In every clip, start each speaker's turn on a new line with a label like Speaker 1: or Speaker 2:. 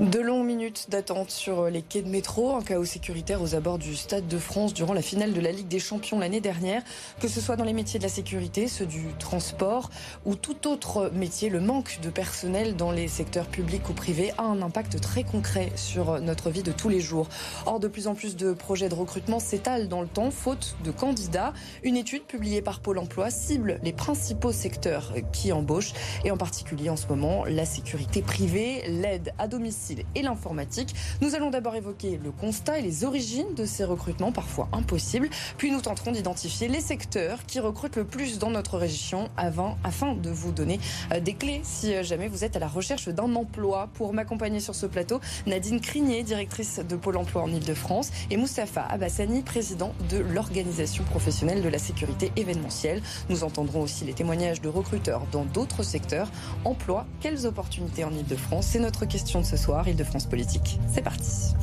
Speaker 1: De longues minutes d'attente sur les quais de métro, un chaos sécuritaire aux abords du Stade de France durant la finale de la Ligue des Champions l'année dernière. Que ce soit dans les métiers de la sécurité, ceux du transport ou tout autre métier, le manque de personnel dans les secteurs publics ou privés a un impact très concret sur notre vie de tous les jours. Or, de plus en plus de projets de recrutement s'étalent dans le temps, faute de candidats. Une étude publiée par Pôle emploi cible les principaux secteurs qui embauchent, et en particulier en ce moment la sécurité privée, l'aide à domicile et l'informatique. Nous allons d'abord évoquer le constat et les origines de ces recrutements parfois impossibles, puis nous tenterons d'identifier les secteurs qui recrutent le plus dans notre région avant, afin de vous donner euh, des clés si euh, jamais vous êtes à la recherche d'un emploi. Pour m'accompagner sur ce plateau, Nadine Crigné, directrice de Pôle emploi en Ile-de-France, et Moustapha Abassani, président de l'Organisation professionnelle de la sécurité événementielle. Nous entendrons aussi les témoignages de recruteurs dans d'autres secteurs. Emploi, quelles opportunités en Ile-de-France C'est notre question de ce soir. Île-de-France Politique. C'est parti.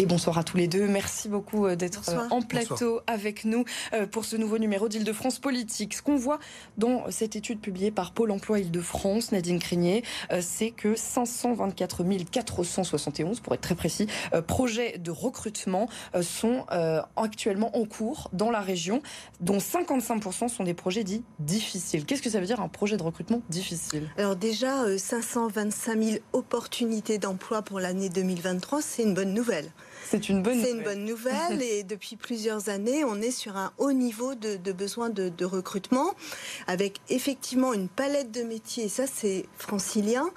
Speaker 1: Et bonsoir à tous les deux. Merci beaucoup euh, d'être euh, en plateau avec nous euh, pour ce nouveau numéro d'Île-de-France Politique. Ce qu'on voit dans cette étude publiée par Pôle emploi Île-de-France, Nadine Crinier, c'est que 524 471, pour être très précis, projets de recrutement sont actuellement en cours dans la région, dont 55% sont des projets dits difficiles. Qu'est-ce que ça veut dire un projet de recrutement difficile?
Speaker 2: Alors déjà, 525 000 opportunités d'emploi pour l'année 2023, c'est une bonne nouvelle.
Speaker 1: C'est une bonne
Speaker 2: C'est une bonne nouvelle et depuis plusieurs années, on est sur un haut niveau de, de besoin de, de, recrutement avec effectivement une palette de métiers. Et ça, c'est francilien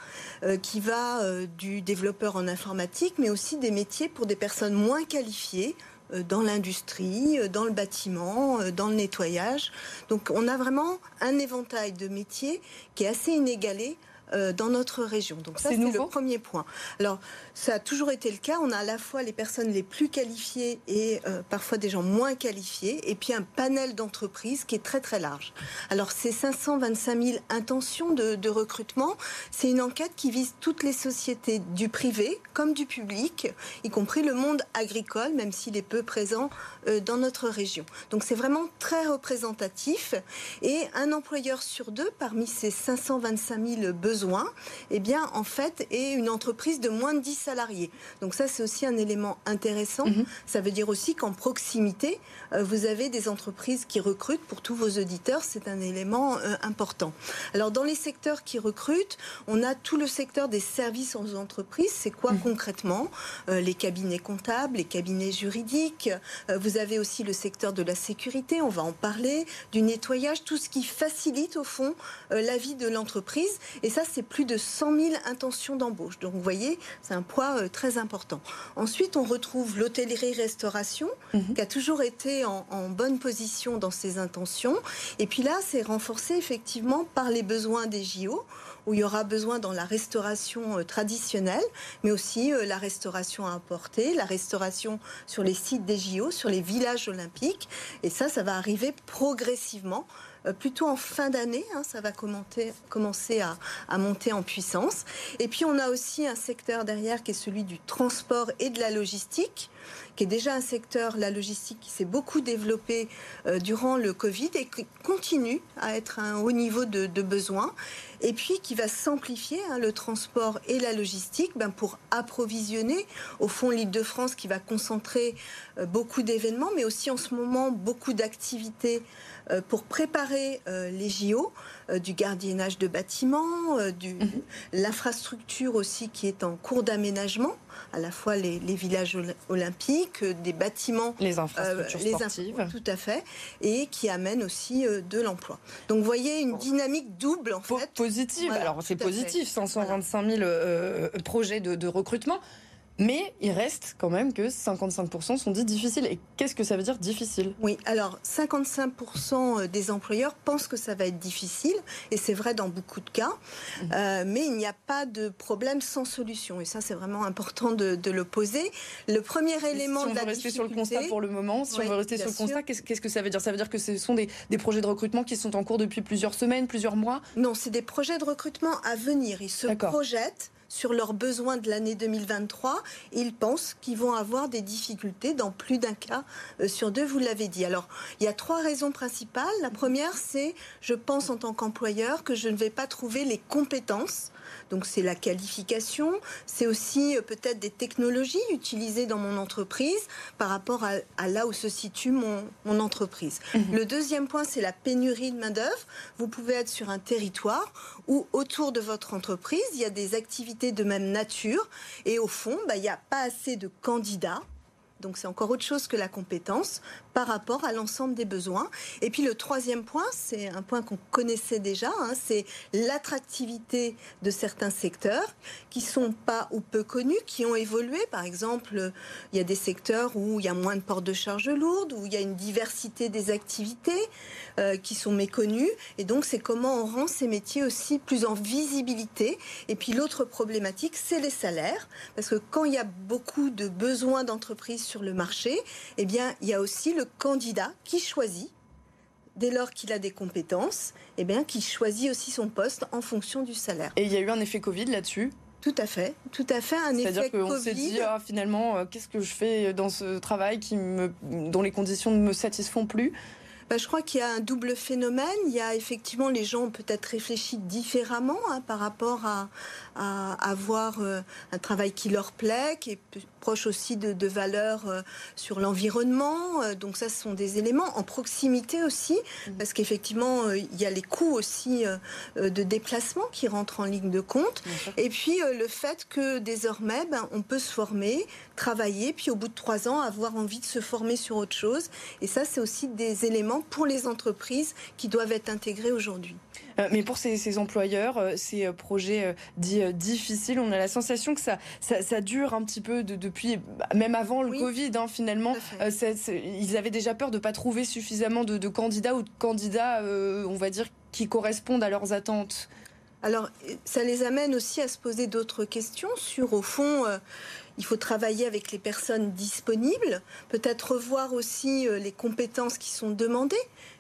Speaker 2: euh, qui va euh, du développeur en informatique, mais aussi des métiers pour des personnes moins qualifiées euh, dans l'industrie, dans le bâtiment, dans le nettoyage. Donc on a vraiment un éventail de métiers qui est assez inégalé dans notre région. Donc ça, c'est le premier point. Alors, ça a toujours été le cas. On a à la fois les personnes les plus qualifiées et euh, parfois des gens moins qualifiés, et puis un panel d'entreprises qui est très très large. Alors ces 525 000 intentions de, de recrutement, c'est une enquête qui vise toutes les sociétés du privé comme du public, y compris le monde agricole, même s'il est peu présent euh, dans notre région. Donc c'est vraiment très représentatif. Et un employeur sur deux, parmi ces 525 000 besoins, eh bien en fait est une entreprise de moins de 10 salariés. Donc ça, c'est aussi un élément intéressant. Mhm. Ça veut dire aussi qu'en proximité, euh, vous avez des entreprises qui recrutent pour tous vos auditeurs. C'est un élément euh, important. Alors dans les secteurs qui recrutent, on a tout le secteur des services aux entreprises. C'est quoi mhm. concrètement? Euh, Les cabinets comptables, les cabinets juridiques. vous avez aussi le secteur de la sécurité. On va en parler. Du nettoyage, tout ce qui facilite au fond la vie de l'entreprise. Et ça, c'est plus de 100 000 intentions d'embauche. Donc vous voyez, c'est un poids euh, très important. Ensuite, on retrouve l'hôtellerie-restauration, mhm. qui a toujours été en, bonne position dans ses intentions. Et puis là, c'est renforcé effectivement par les besoins des JO où il y aura besoin dans la restauration euh, traditionnelle, mais aussi euh, la restauration à apporter, la restauration sur les sites des JO, sur les villages olympiques. Et ça, ça va arriver progressivement plutôt en fin d'année. Hein, ça va commencer à, monter en puissance. Et puis on a aussi un secteur derrière qui est celui du transport et de la logistique qui est déjà un secteur, la logistique, qui s'est beaucoup développé euh, durant le Covid et qui continue à être à un haut niveau de besoin et puis qui va s'amplifier, hein, le transport et la logistique, ben, pour approvisionner, au fond, l'île de France qui va concentrer euh, beaucoup d'événements, mais aussi en ce moment beaucoup d'activités euh, pour préparer euh, les JO, du gardiennage de bâtiments, du, mhm. l'infrastructure aussi qui est en cours d'aménagement, à la fois les, villages olympiques, des bâtiments,
Speaker 1: les infrastructures sportives,
Speaker 2: tout à fait, et qui amènent aussi de l'emploi. Donc, vous voyez une dynamique double en fait
Speaker 1: positive. Alors c'est positif, 525 000 euh, projets de recrutement. Mais il reste quand même que 55% sont dits difficiles. Et qu'est-ce que ça veut dire difficile?
Speaker 2: Oui, alors 55% des employeurs pensent que ça va être difficile, et c'est vrai dans beaucoup de cas, mmh. euh, mais il n'y a pas de problème sans solution. Et ça, c'est vraiment important de, le poser. Le premier élément
Speaker 1: si on
Speaker 2: veut
Speaker 1: rester sur le constat pour le moment, si on veut rester sur le constat, qu'est-ce que ça veut dire? Ça veut dire que ce sont des, projets de recrutement qui sont en cours depuis plusieurs semaines, plusieurs mois?
Speaker 2: Non, c'est des projets de recrutement à venir. Ils se projettent sur leurs besoins de l'année 2023. ils pensent qu'ils vont avoir des difficultés dans plus d'un cas euh, sur deux, vous l'avez dit. Alors, il y a trois raisons principales. La première, c'est, je pense en tant qu'employeur, que je ne vais pas trouver les compétences donc c'est la qualification, c'est aussi euh, peut-être des technologies utilisées dans mon entreprise par rapport à, là où se situe mon, entreprise. Mhm. Le deuxième point, c'est la pénurie de main-d'œuvre. Vous pouvez être sur un territoire où autour de votre entreprise, il y a des activités de même nature et au fond, bah, il n'y a pas assez de candidats donc c'est encore autre chose que la compétence par rapport à l'ensemble des besoins. Et puis le troisième point, c'est un point qu'on connaissait déjà, hein, c'est l'attractivité de certains secteurs qui sont pas ou peu connus, qui ont évolué. Par exemple, il y a des secteurs où il y a moins de portes de charges lourdes, où il y a une diversité des activités euh, qui sont méconnues. Et donc c'est comment on rend ces métiers aussi plus en visibilité. Et puis l'autre problématique, c'est les salaires, parce que quand il y a beaucoup de besoins d'entreprises sur le marché, eh bien, il y a aussi le candidat qui choisit dès lors qu'il a des compétences, eh bien, qui choisit aussi son poste en fonction du salaire.
Speaker 1: Et il y a eu un effet Covid là-dessus?
Speaker 2: Tout à fait, tout à fait un effet
Speaker 1: C'est-à-dire qu'on s'est dit ah, finalement euh, qu'est-ce que je fais dans ce travail qui me, dont les conditions ne me satisfont plus?
Speaker 2: Bah, je crois qu'il y a un double phénomène. Il y a effectivement les gens ont peut-être réfléchi différemment hein, par rapport à, à avoir euh, un travail qui leur plaît, qui est proche aussi de, valeurs euh, sur l'environnement. Euh, donc ça, ce sont des éléments en proximité aussi, mmh. parce qu'effectivement, il y a les coûts aussi de déplacement qui rentrent en ligne de compte. Et puis le fait que désormais, ben, on peut se former, travailler, puis au bout de trois ans, avoir envie de se former sur autre chose. Et ça, c'est aussi des éléments pour les entreprises qui doivent être intégrés aujourd'hui.
Speaker 1: Euh, mais pour ces, employeurs, euh, ces euh, projets dits difficiles, on a la sensation que ça, ça, dure un petit peu depuis, bah, même avant le Covid, hein, finalement. ils avaient déjà peur de ne pas trouver suffisamment de, candidats ou de candidats, on va dire, qui correspondent à leurs attentes.
Speaker 2: Alors, ça les amène aussi à se poser d'autres questions sur, au fond, il faut travailler avec les personnes disponibles, peut-être revoir aussi les compétences qui sont demandées.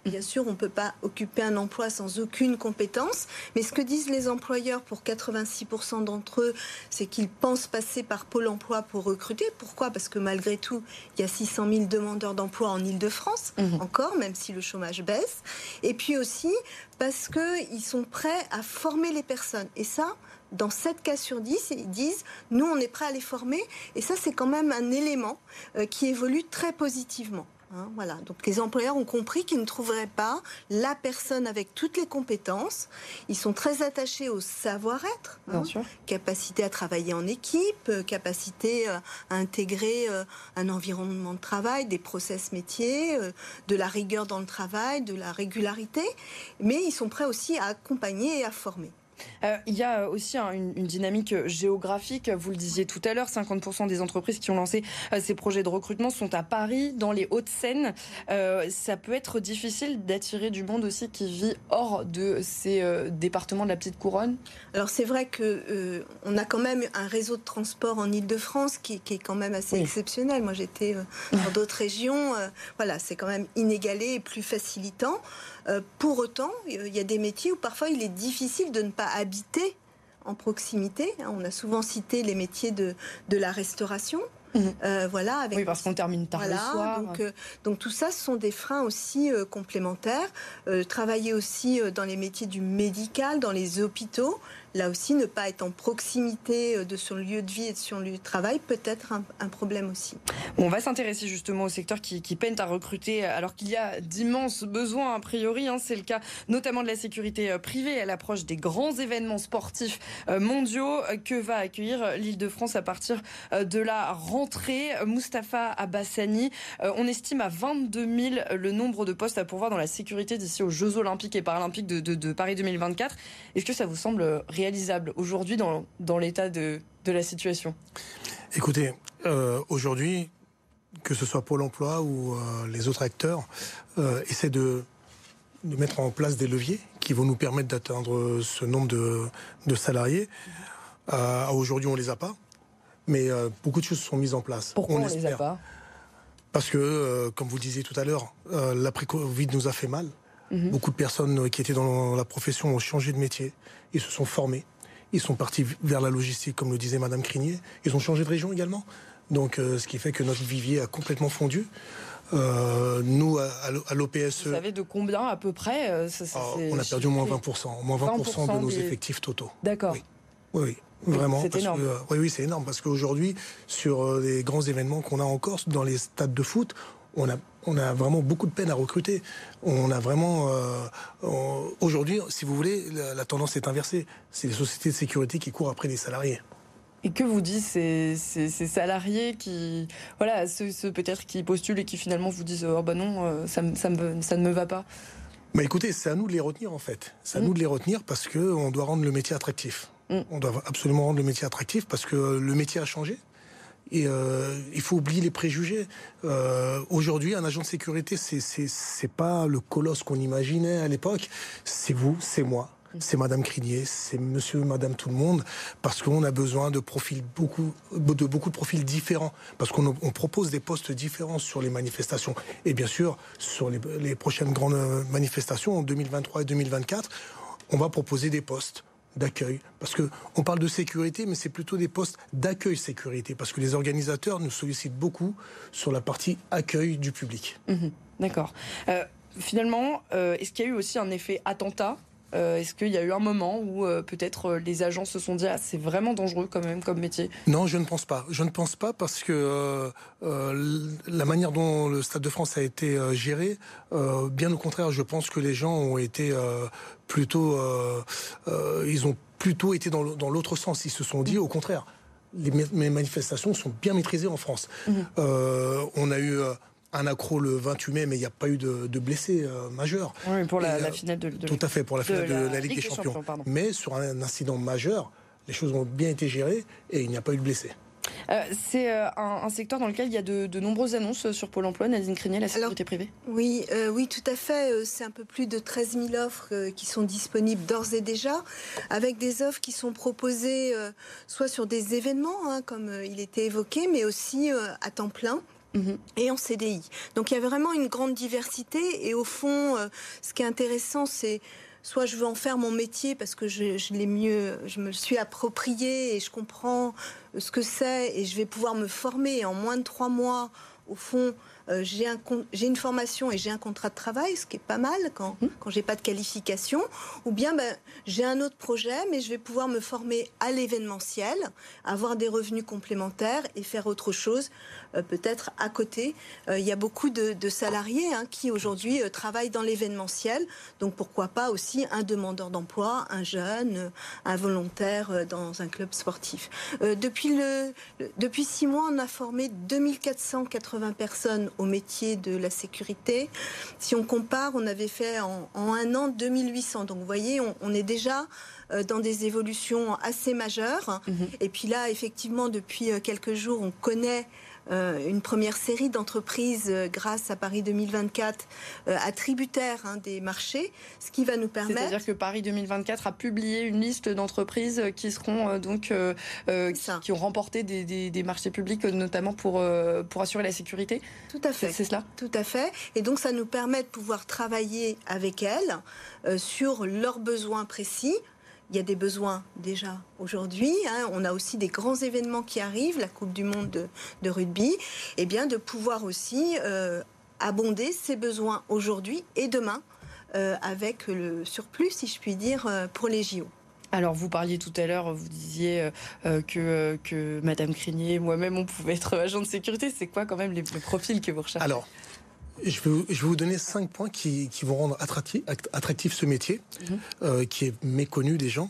Speaker 2: Bien sûr, on ne peut pas occuper un emploi sans aucune compétence, mais ce que disent les employeurs pour 86% d'entre eux, c'est qu'ils pensent passer par Pôle emploi pour recruter. Pourquoi? Parce que malgré tout, il y a 600 000 demandeurs d'emploi en Ile-de-France, mhm. encore, même si le chômage baisse. Et puis aussi parce qu'ils sont prêts à former les personnes. Et ça, dans 7 cas sur 10, ils disent nous, on est prêts à les former. Et ça, c'est quand même un élément euh, qui évolue très positivement. Hein, voilà. Donc les employeurs ont compris qu'ils ne trouveraient pas la personne avec toutes les compétences. Ils sont très attachés au savoir-être, hein, capacité à travailler en équipe, euh, capacité euh, à intégrer euh, un environnement de travail, des process métiers, de la rigueur dans le travail, de la régularité. Mais ils sont prêts aussi à accompagner et à former.
Speaker 1: Euh, il y a aussi une, dynamique géographique. Vous le disiez tout à l'heure, 50% des entreprises qui ont lancé euh, ces projets de recrutement sont à Paris, dans les Hauts-de-Seine. Euh, ça peut être difficile d'attirer du monde aussi qui vit hors de ces départements de la petite couronne?
Speaker 2: Alors c'est vrai que on a quand même un réseau de transport en Île-de-France qui, est quand même assez exceptionnel. Moi j'étais dans d'autres régions. voilà, c'est quand même inégalé et plus facilitant. Euh, pour autant, il y a des métiers où parfois il est difficile de ne pas habiter en proximité. On a souvent cité les métiers de, la restauration.
Speaker 1: Mhm. Euh, voilà, avec oui, parce qu'on termine tard le soir.
Speaker 2: Donc, euh, donc, tout ça, ce sont des freins aussi complémentaires. travailler aussi dans les métiers du médical, dans les hôpitaux là aussi, ne pas être en proximité euh, de son lieu de vie et de son lieu de travail peut être un, problème aussi.
Speaker 1: on va s'intéresser justement au secteur qui, qui peinent à recruter alors qu'il y a d'immenses besoins a priori. Hein. C'est le cas notamment de la sécurité euh, privée à l'approche des grands événements sportifs euh, mondiaux que va accueillir l'Île-de-France à partir de la rentrée? Mustapha Abassani, on estime à 22 000 le nombre de postes à pourvoir dans la sécurité d'ici aux Jeux Olympiques et Paralympiques de, de Paris 2024. Est-ce que ça vous semble réalisable aujourd'hui dans, dans l'état de, de, la situation
Speaker 3: Écoutez, euh, aujourd'hui, que ce soit Pôle emploi ou euh, les autres acteurs, euh, essaient de, de, mettre en place des leviers qui vont nous permettre d'atteindre ce nombre de, de salariés. aujourd'hui, on ne les a pas, mais beaucoup de choses sont mises en place.
Speaker 1: Pourquoi on ne les a pas?
Speaker 3: Parce que, comme vous le disiez tout à l'heure, l'après-Covid nous a fait mal. Mhm. Beaucoup de personnes qui étaient dans la profession ont changé de métier, ils se sont formés, Ils sont partis vers la logistique, comme le disait Madame Crinier. Ils ont changé de région également. Donc, ce qui fait que notre vivier a complètement fondu. Euh, nous, à, l'OPSE.
Speaker 1: Vous savez de combien à peu près
Speaker 3: euh, ah, On a perdu au moins 20%, moins 20%, de nos effectifs totaux.
Speaker 1: D'accord.
Speaker 3: Oui. oui. Vraiment.
Speaker 1: C'est énorme.
Speaker 3: oui, oui, c'est énorme parce qu'aujourd'hui, sur euh, les grands événements qu'on a en Corse, dans les stades de foot, on a, on a vraiment beaucoup de peine à recruter. On a vraiment. Aujourd'hui, si vous voulez, la tendance est inversée. C'est les sociétés de sécurité qui courent après les salariés.
Speaker 1: Et que vous disent ces, ces, salariés qui, voilà, ceux, peut-être qui postulent et qui finalement vous disent oh bah non, euh, ça, ne me va pas
Speaker 3: bah écoutez, c'est à nous de les retenir en fait. C'est à nous mm. de les retenir parce qu'on doit rendre le métier attractif. Mm. On doit absolument rendre le métier attractif parce que le métier a changé. Et euh, il faut oublier les préjugés. Euh, Aujourd'hui, un agent de sécurité, c'est pas le colosse qu'on imaginait à l'époque. C'est vous, c'est moi c'est Madame Crinier, c'est Monsieur, Madame tout le monde, parce qu'on a besoin de profils beaucoup, de beaucoup de profils différents, parce qu'on propose des postes différents sur les manifestations et bien sûr sur les, prochaines grandes manifestations en 2023 et 2024, on va proposer des postes d'accueil. Parce que on parle de sécurité, mais c'est plutôt des postes d'accueil sécurité. Parce que les organisateurs nous sollicitent beaucoup sur la partie accueil du public.
Speaker 1: Mhm. D'accord. Euh, finalement, euh, est-ce qu'il y a eu aussi un effet attentat euh, est-ce qu'il y a eu un moment où euh, peut-être euh, les agents se sont dit ah, c'est vraiment dangereux quand même comme métier?
Speaker 3: Non, je ne pense pas. Je ne pense pas parce que la manière dont le Stade de France a été géré, bien au contraire, je pense que les gens ont été plutôt, ils ont plutôt été dans l'autre sens. Ils se sont dit au contraire. Les manifestations sont bien maîtrisées en France. Mmh. on a eu un accro le 28 mai, mais il n'y a pas eu de, blessés euh, majeurs.
Speaker 1: Oui, pour la, euh, finale de,
Speaker 3: Tout à fait, pour la finale de, la, Ligue, des, Champions. mais sur un incident majeur, les choses ont bien été gérées et il n'y a pas eu de blessés.
Speaker 1: Euh, c'est un, secteur dans lequel il y a de, nombreuses annonces sur Pôle emploi, Nadine Crinier, la sécurité privée
Speaker 2: Oui, oui, tout à fait. C'est un peu plus de 13 000 offres qui sont disponibles d'ores et déjà, avec des offres qui sont proposées soit sur des événements, hein, comme il était évoqué, mais aussi à temps plein et en CDI. Donc il y a vraiment une grande diversité et au fond, euh, ce qui est intéressant, c'est soit je veux en faire mon métier parce que je, je l'ai mieux, je me suis approprié et je comprends ce que c'est et je vais pouvoir me former en moins de trois mois. Au fond, euh, j'ai un, une formation et j'ai un contrat de travail, ce qui est pas mal quand, mmh. quand j'ai pas de qualification, ou bien ben, j'ai un autre projet, mais je vais pouvoir me former à l'événementiel, avoir des revenus complémentaires et faire autre chose, euh, peut-être à côté. Euh, il y a beaucoup de, salariés hein, qui aujourd'hui travaillent dans l'événementiel, donc pourquoi pas aussi un demandeur d'emploi, un jeune, un volontaire dans un club sportif. depuis, le, depuis six mois, on a formé 2480 personnes au métier de la sécurité. Si on compare, on avait fait en, un an 2800. Donc vous voyez, on, est déjà euh, dans des évolutions assez majeures. Mhm. Et puis là, effectivement, depuis euh, quelques jours, on connaît une première série d'entreprises euh, grâce à Paris 2024 euh, attributaires hein, des marchés, ce qui va nous permettre.
Speaker 1: C'est-à-dire que Paris 2024 a publié une liste d'entreprises qui seront donc qui ont remporté des, marchés publics, notamment pour pour assurer la sécurité.
Speaker 2: Tout à fait.
Speaker 1: C'est cela.
Speaker 2: Tout à fait. Et donc ça nous permet de pouvoir travailler avec elles sur leurs besoins précis il y a des besoins déjà aujourd'hui. Hein. On a aussi des grands événements qui arrivent, la Coupe du Monde de, rugby, et eh bien de pouvoir aussi euh, abonder ces besoins aujourd'hui et demain euh, avec le surplus, si je puis dire, euh, pour les JO.
Speaker 1: Alors, vous parliez tout à l'heure, vous disiez que, que Madame Crinier, moi-même, on pouvait être agent de sécurité. C'est quoi quand même les, profils que vous recherchez?
Speaker 3: Alors, je vais, vous donner cinq points qui, vont rendre attractif, ce métier, mhm. euh, qui est méconnu des gens.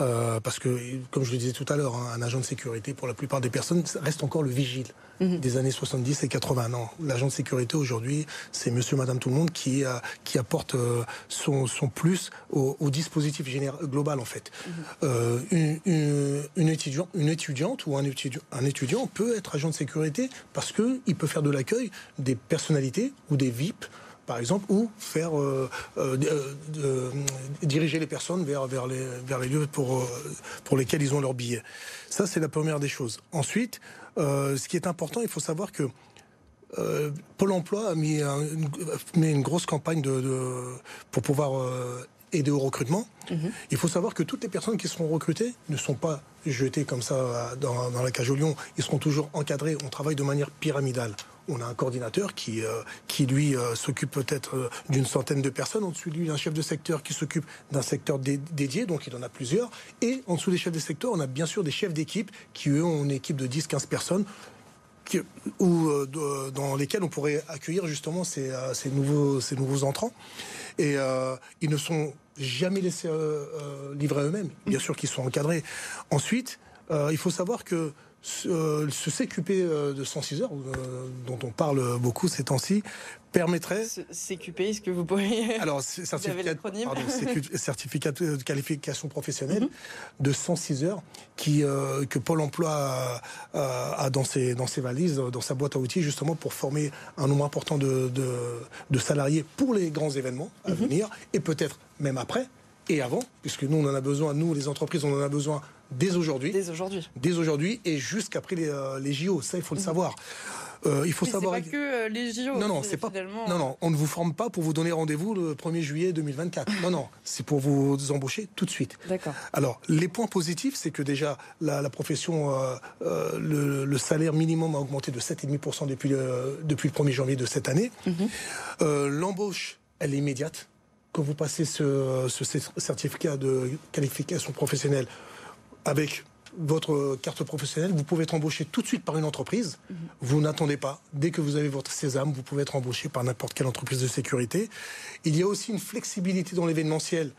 Speaker 3: Euh, parce que, comme je le disais tout à l'heure, hein, un agent de sécurité, pour la plupart des personnes, reste encore le vigile. Mhm. des années 70 et 80. ans. l'agent de sécurité aujourd'hui, c'est monsieur, madame, tout le monde qui, qui apporte euh, son, plus au, dispositif général, global, en fait. Mhm. Euh, une, une, étudiant, une étudiante ou un étudiant, un étudiant peut être agent de sécurité parce qu'il peut faire de l'accueil des personnalités ou des VIP par exemple, ou faire euh, diriger les personnes vers, vers, les, vers les lieux pour, pour lesquels ils ont leur billet. Ça, c'est la première des choses. Ensuite, euh, ce qui est important, il faut savoir que euh, Pôle Emploi a mis, une, grosse campagne de, pour pouvoir euh, aider au recrutement. Mhm. Il faut savoir que toutes les personnes qui seront recrutées ne sont pas jetées comme ça dans, dans la cage au lion. Ils seront toujours encadrés. On travaille de manière pyramidale on a un coordinateur qui, euh, qui lui, euh, s'occupe peut-être euh, d'une centaine de personnes. En dessous de lui, un chef de secteur qui s'occupe d'un secteur dédié, donc il en a plusieurs. Et en dessous des chefs de secteur, on a bien sûr des chefs d'équipe qui, eux, ont une équipe de 10-15 personnes. ou dans lesquels on pourrait accueillir justement ces, ces, nouveaux, ces nouveaux entrants. Et ils ne sont jamais laissés livrer eux-mêmes. Bien sûr qu'ils sont encadrés. Ensuite, il faut savoir que ce, CQP euh, de 106 heures, euh, dont on parle beaucoup ces temps-ci, permettrait.
Speaker 1: Ce CQP, est-ce que vous pourriez.
Speaker 3: Alors, certificat, pardon, certificat de qualification professionnelle mhm. de 106 heures qui, euh, que Pôle emploi a, dans, ses, dans ses valises, dans sa boîte à outils, justement pour former un nombre important de, de, salariés pour les grands événements à mhm. venir et peut-être même après et avant, puisque nous, on en a besoin, nous, les entreprises, on en a besoin dès aujourd'hui.
Speaker 1: Dès aujourd'hui.
Speaker 3: Dès aujourd'hui et jusqu'après les, euh, les, JO. Ça, il faut le mhm. savoir.
Speaker 1: Euh, il faut savoir. pas que euh, les JO.
Speaker 3: Non, non, c'est pas. Non, non, on ne vous forme pas pour vous donner rendez-vous le 1er juillet 2024. non, non, c'est pour vous embaucher tout de suite.
Speaker 1: D'accord.
Speaker 3: Alors, les points positifs, c'est que déjà la, profession, le, salaire minimum a augmenté de 7,5% depuis le, depuis le 1er janvier de cette année. Mhm. L'embauche, elle est immédiate. Quand vous passez ce, ce certificat de qualification professionnelle, avec votre carte professionnelle, vous pouvez être embauché tout de suite par une entreprise. Mhm. Vous n'attendez pas. Dès que vous avez votre sésame, vous pouvez être embauché par n'importe quelle entreprise de sécurité. Il y a aussi une flexibilité dans l'événementiel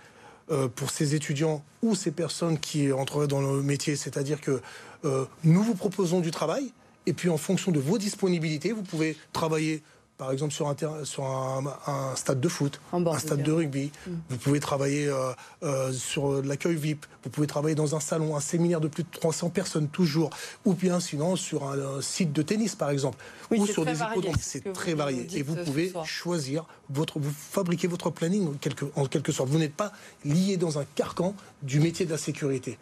Speaker 3: euh, pour ces étudiants ou ces personnes qui entreraient dans le métier. C'est-à-dire que euh, nous vous proposons du travail et puis en fonction de vos disponibilités, vous pouvez travailler par exemple sur un, sur un, stade de foot, un stade de rugby. Mm. Vous pouvez travailler euh, euh, sur l'accueil VIP. Vous pouvez travailler dans un salon, un séminaire de plus de 300 personnes toujours. Ou bien sinon sur un, site de tennis par exemple.
Speaker 1: ou
Speaker 3: sur
Speaker 1: des varié,
Speaker 3: C'est très varié. Et vous pouvez choisir votre, vous fabriquez votre planning en quelque, en quelque sorte. Vous n'êtes pas lié dans un carcan du métier de la sécurité.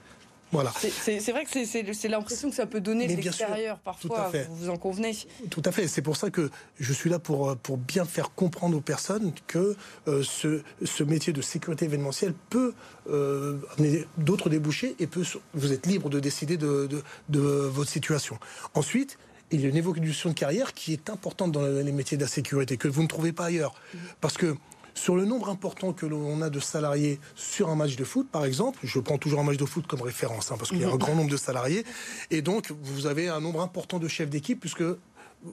Speaker 3: Voilà.
Speaker 1: C'est vrai que c'est l'impression que ça peut donner de l'extérieur parfois, vous, vous en convenez.
Speaker 3: Tout à fait. C'est pour ça que je suis là pour, pour bien faire comprendre aux personnes que euh, ce, ce, métier de sécurité événementielle peut euh, amener d'autres débouchés et peut, vous êtes libre de décider de, de, de votre situation. Ensuite, il y a une évolution de carrière qui est importante dans les métiers de la sécurité, que vous ne trouvez pas ailleurs. Mmh. Parce que sur le nombre important que l'on a de salariés sur un match de foot, par exemple, je prends toujours un match de foot comme référence, hein, parce qu'il y a un mhm. grand nombre de salariés, et donc vous avez un nombre important de chefs d'équipe, puisque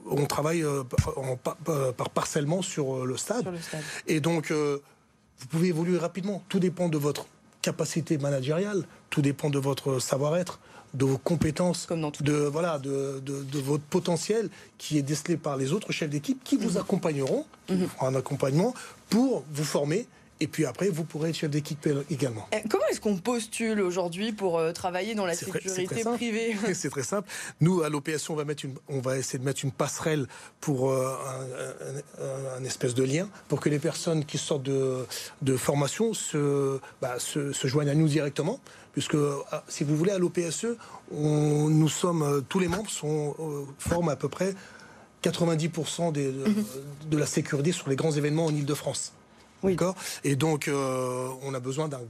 Speaker 3: on travaille euh, par parcellement sur euh, le stade. Et donc, euh, vous pouvez évoluer rapidement. Tout dépend de votre capacité managériale, tout dépend de votre savoir-être, de vos compétences, de, voilà, de, de, votre potentiel qui est décelé par les autres chefs d'équipe qui vous mhm. accompagneront, mhm. un accompagnement pour vous former et puis après, vous pourrez être chef d'équipe également.
Speaker 1: Eh, comment est-ce qu'on postule aujourd'hui pour euh, travailler dans la sécurité privée
Speaker 3: C'est très simple. Nous, à l'OPSO, on va, mettre une, on va essayer de mettre une passerelle pour euh, un, espèce de lien pour que les personnes qui sortent de, de formation se, bah, se, se joignent à nous directement puisque ah, si vous voulez à l'OPSE, nous sommes euh, tous les membres sont forment à peu près 90% des, mhm. de la sécurité sur les grands événements en Ile-de-France. Et donc, euh, on a besoin d'un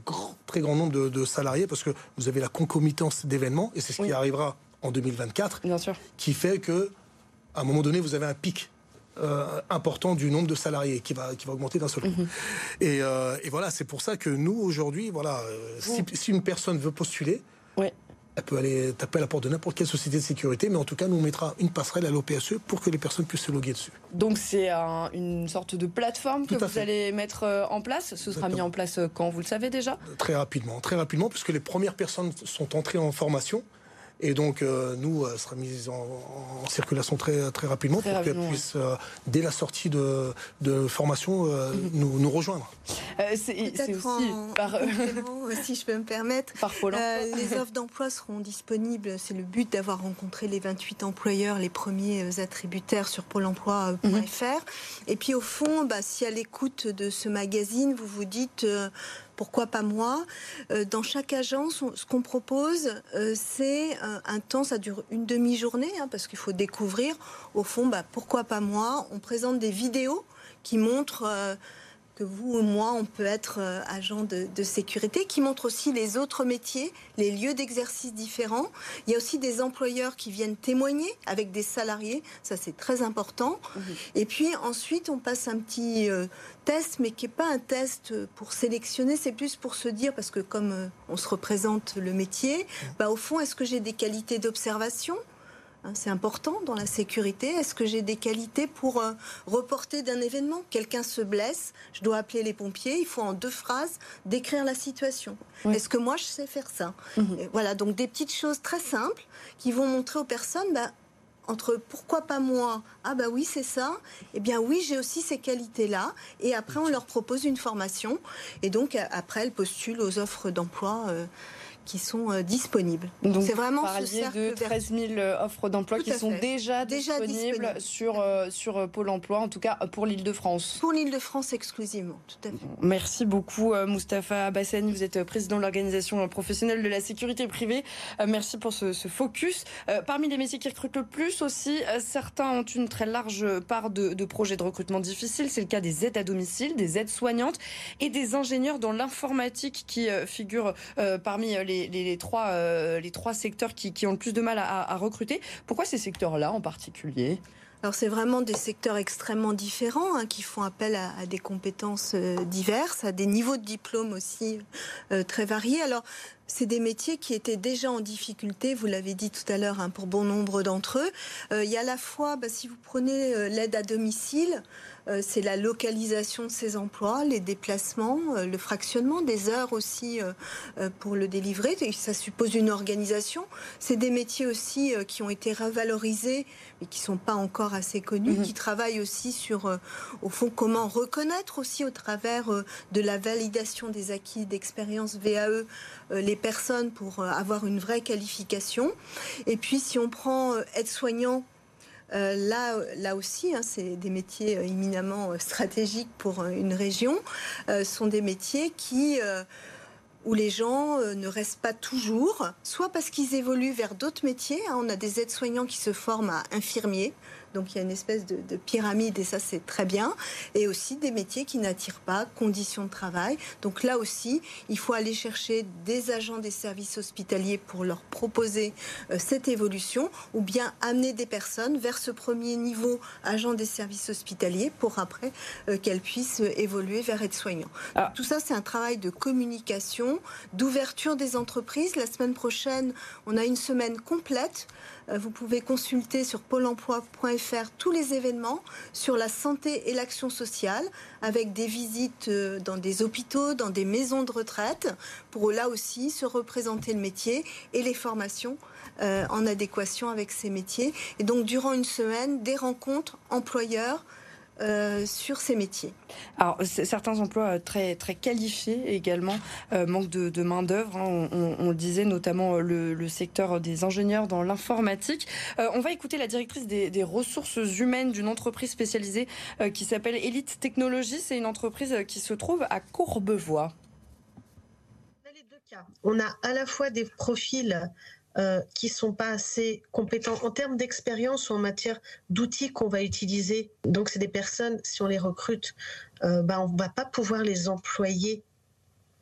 Speaker 3: très grand nombre de, salariés parce que vous avez la concomitance d'événements et c'est ce qui arrivera en 2024,
Speaker 1: Bien sûr.
Speaker 3: qui fait que à un moment donné, vous avez un pic euh, important du nombre de salariés qui va, qui va augmenter d'un seul coup. Mhm. Euh, et, voilà, c'est pour ça que nous, aujourd'hui, voilà, si, si, une personne veut postuler, elle peut aller taper à la porte de n'importe quelle société de sécurité, mais en tout cas, nous on mettra une passerelle à l'OPSE pour que les personnes puissent se loguer dessus.
Speaker 1: Donc c'est une sorte de plateforme que vous allez mettre euh, en place. Ce sera mis en place euh, quand vous le savez déjà
Speaker 3: Très rapidement, très rapidement, puisque les premières personnes sont entrées en formation. Et donc, euh, nous, elle sera mise en, circulation très, très rapidement pour qu'elle puisse, euh, dès la sortie de, de formation, euh, mhm. nous, nous, rejoindre.
Speaker 2: c'est aussi par... si je peux me permettre.
Speaker 1: Par
Speaker 2: les offres d'emploi seront disponibles. C'est le but d'avoir rencontré les 28 employeurs, les premiers attributaires sur pôle emploi.fr. Mhm. Et puis, au fond, bah, si à l'écoute de ce magazine, vous vous dites pourquoi pas moi. Euh, Dans chaque agence, ce qu'on propose, euh, c'est euh, un temps, ça dure une demi-journée, hein, parce qu'il faut découvrir, au fond, bah, pourquoi pas moi. On présente des vidéos qui montrent que vous ou moi, on peut être euh, agent de, sécurité, qui montre aussi les autres métiers, les lieux d'exercice différents. Il y a aussi des employeurs qui viennent témoigner avec des salariés, ça c'est très important. Mhm. Et puis ensuite, on passe un petit euh, test, mais qui n'est pas un test pour sélectionner, c'est plus pour se dire, parce que comme euh, on se représente le métier, bah, au fond, est-ce que j'ai des qualités d'observation? C'est important dans la sécurité. Est-ce que j'ai des qualités pour euh, reporter d'un événement? Quelqu'un se blesse, je dois appeler les pompiers. Il faut en deux phrases décrire la situation. Est-ce que moi je sais faire ça? Mhm. Voilà, donc des petites choses très simples qui vont montrer aux personnes. Bah, entre pourquoi pas moi? Ah bah oui, c'est ça. Eh bien oui, j'ai aussi ces qualités-là. Et après, on leur propose une formation. Et donc après, elles postulent aux offres d'emploi. Euh, qui sont euh, disponibles.
Speaker 1: Donc c'est vraiment ce cercle de 13 000 euh, offres d'emploi qui sont déjà, disponibles, sur, euh, sur Pôle emploi, en tout cas pour l'Île-de-France.
Speaker 2: Pour l'Île-de-France exclusivement, tout à fait.
Speaker 1: Merci beaucoup Moustapha Bassani, vous êtes président de l'organisation professionnelle de la sécurité privée. Merci pour ce, focus. Parmi les métiers qui recrutent le plus aussi, certains ont une très large part de, de projets de recrutement difficiles. C'est le cas des aides à domicile, des aides soignantes et des ingénieurs dans l'informatique qui figurent parmi les les, trois, euh, les trois secteurs qui, ont le plus de mal à, recruter. Pourquoi ces secteurs-là en particulier?
Speaker 2: Alors c'est vraiment des secteurs extrêmement différents hein, qui font appel à, des compétences euh, diverses, à des niveaux de diplôme aussi euh, très variés. Alors c'est des métiers qui étaient déjà en difficulté, vous l'avez dit tout à l'heure, hein, pour bon nombre d'entre eux. il y a à la fois, bah, si vous prenez l'aide à domicile, euh, c'est la localisation de ces emplois, les déplacements, euh, le fractionnement des heures aussi euh, pour le délivrer. ça suppose une organisation. C'est des métiers aussi qui ont été revalorisés mais qui sont pas encore assez connus, mhm. qui travaillent aussi sur, au fond, comment reconnaître aussi au travers de la validation des acquis d'expérience VAE les personnes pour avoir une vraie qualification. Et puis, si on prend aide-soignant euh, là, là aussi, hein, c'est des métiers euh, éminemment euh, stratégiques pour une région. Sont des métiers qui où les gens ne restent pas toujours, soit parce qu'ils évoluent vers d'autres métiers. Hein. On a des aides-soignants qui se forment à infirmiers, donc il y a une espèce de, pyramide et ça c'est très bien. Et aussi des métiers qui n'attirent pas, conditions de travail. Donc là aussi, il faut aller chercher des agents des services hospitaliers pour leur proposer euh, cette évolution ou bien amener des personnes vers ce premier niveau agent des services hospitaliers pour après euh, qu'elles puissent évoluer vers être-soignants. Ah. Tout ça c'est un travail de communication, d'ouverture des entreprises. La semaine prochaine, on a une semaine complète euh, vous pouvez consulter sur pôle emploi.fr tous les événements sur la santé et l'action sociale avec des visites euh, dans des hôpitaux, dans des maisons de retraite pour là aussi se représenter le métier et les formations euh, en adéquation avec ces métiers. Et donc durant une semaine, des rencontres employeurs, euh, sur ces métiers.
Speaker 1: Alors certains emplois euh, très très qualifiés également euh, manque de, main d'œuvre. Hein. on, le disait notamment le, secteur des ingénieurs dans l'informatique. on va écouter la directrice des, ressources humaines d'une entreprise spécialisée qui s'appelle Elite Technologies. C'est une entreprise qui se trouve à Courbevoie.
Speaker 4: On a à la fois des profils euh, qui sont pas assez compétents en termes d'expérience ou en matière d'outils qu'on va utiliser. Donc, c'est des personnes, si on les recrute, euh, bah, on va pas pouvoir les employer.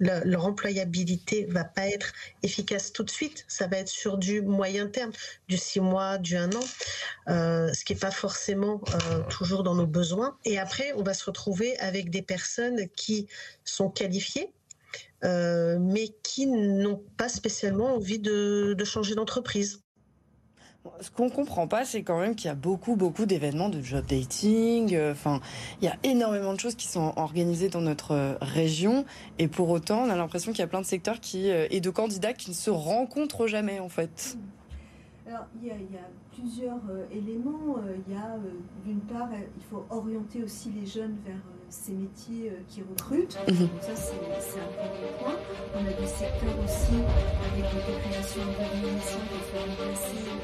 Speaker 4: leur employabilité va pas être efficace tout de suite. Ça va être sur du moyen terme, du six mois, du un an, euh, ce qui est pas forcément euh, toujours dans nos besoins. Et après, on va se retrouver avec des personnes qui sont qualifiées, euh, mais qui n'ont pas spécialement envie de, changer d'entreprise.
Speaker 1: Ce qu'on comprend pas, c'est quand même qu'il y a beaucoup, beaucoup d'événements de job dating. Euh, enfin, il y a énormément de choses qui sont organisées dans notre euh, région, et pour autant, on a l'impression qu'il y a plein de secteurs qui et de candidats qui ne se rencontrent jamais, en fait.
Speaker 2: Alors, il y a, plusieurs éléments. Il y a, d'une part, il faut orienter aussi les jeunes vers ces métiers euh, qui recrutent. Mhm. Donc ça, c'est un premier point. On a des secteurs aussi avec des populations de remplacées.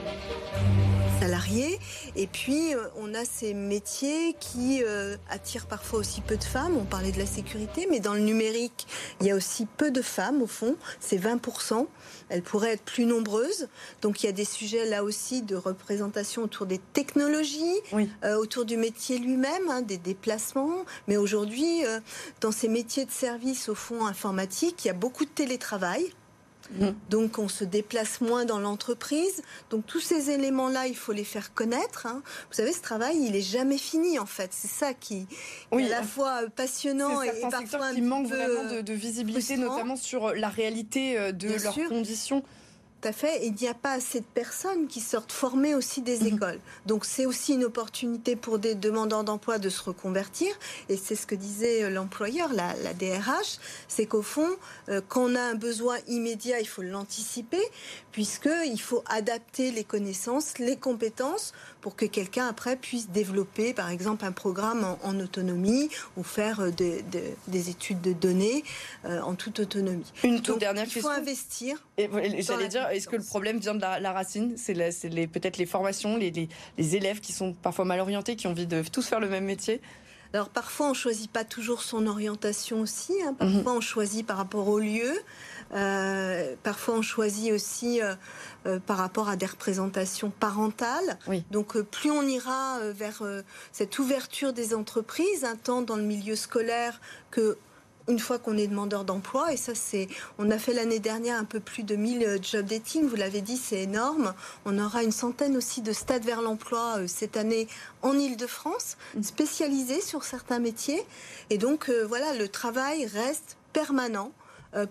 Speaker 2: salariés. Et puis, euh, on a ces métiers qui euh, attirent parfois aussi peu de femmes. On parlait de la sécurité, mais dans le numérique, il y a aussi peu de femmes, au fond. C'est 20%. Elles pourraient être plus nombreuses. Donc, il y a des sujets là aussi de représentation autour des technologies, euh, autour du métier lui-même, hein, des déplacements. Mais aujourd'hui, dans ces métiers de service, au fond, informatique, il y a beaucoup de télétravail. Mm. Donc on se déplace moins dans l'entreprise. Donc tous ces éléments-là, il faut les faire connaître. Hein. Vous savez, ce travail, il est jamais fini en fait. C'est ça qui, est à la fois passionnant et, parfois un
Speaker 1: qui manque vraiment de, visibilité, notamment sur la réalité euh, de leurs conditions.
Speaker 2: Tout à fait. il n'y a pas assez de personnes qui sortent formées aussi des mhm. écoles. Donc c'est aussi une opportunité pour des demandeurs d'emploi de se reconvertir. Et c'est ce que disait euh, l'employeur, la, DRH, c'est qu'au fond, euh, quand on a un besoin immédiat, il faut l'anticiper, puisqu'il faut adapter les connaissances, les compétences pour que quelqu'un après puisse développer par exemple un programme en, autonomie ou faire euh, des études de données en toute autonomie.
Speaker 1: Une toute dernière
Speaker 2: question.
Speaker 1: Il
Speaker 2: faut investir.
Speaker 1: J'allais dire, est-ce que le problème vient de la, racine? C'est peut-être les formations, les, élèves qui sont parfois mal orientés, qui ont envie de tous faire le même métier?
Speaker 2: Alors parfois on choisit pas toujours son orientation aussi, hein. parfois mhm. on choisit par rapport au lieu, euh, parfois on choisit aussi euh, euh, par rapport à des représentations parentales. Donc plus on ira vers cette ouverture des entreprises, un temps dans le milieu scolaire que une fois qu'on est demandeur d'emploi. Et ça, c'est, on a fait l'année dernière un peu plus de 1000 euh, job dating. Vous l'avez dit, c'est énorme. On aura une centaine aussi de stades vers l'emploi euh, cette année en Ile-de-France, mm. spécialisés sur certains métiers. Et donc, euh, voilà, le travail reste permanent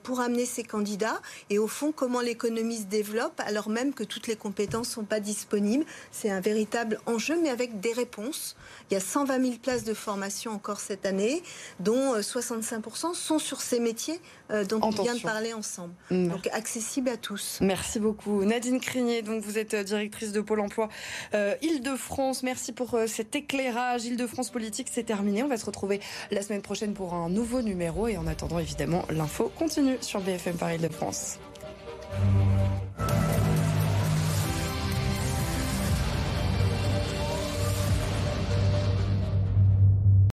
Speaker 2: pour amener ces candidats et au fond comment l'économie se développe alors même que toutes les compétences ne sont pas disponibles. C'est un véritable enjeu mais avec des réponses. Il y a 120 000 places de formation encore cette année dont 65% euh, sont sur ces métiers euh, dont on vient de parler ensemble. Donc accessible à tous.
Speaker 1: Merci beaucoup. Nadine Crigné, donc vous êtes directrice de Pôle emploi Île-de-France. Merci pour cet éclairage. Île-de-France politique, c'est terminé. On va se retrouver la semaine prochaine pour un nouveau numéro et en attendant évidemment l'info continue sur BFM Paris de France.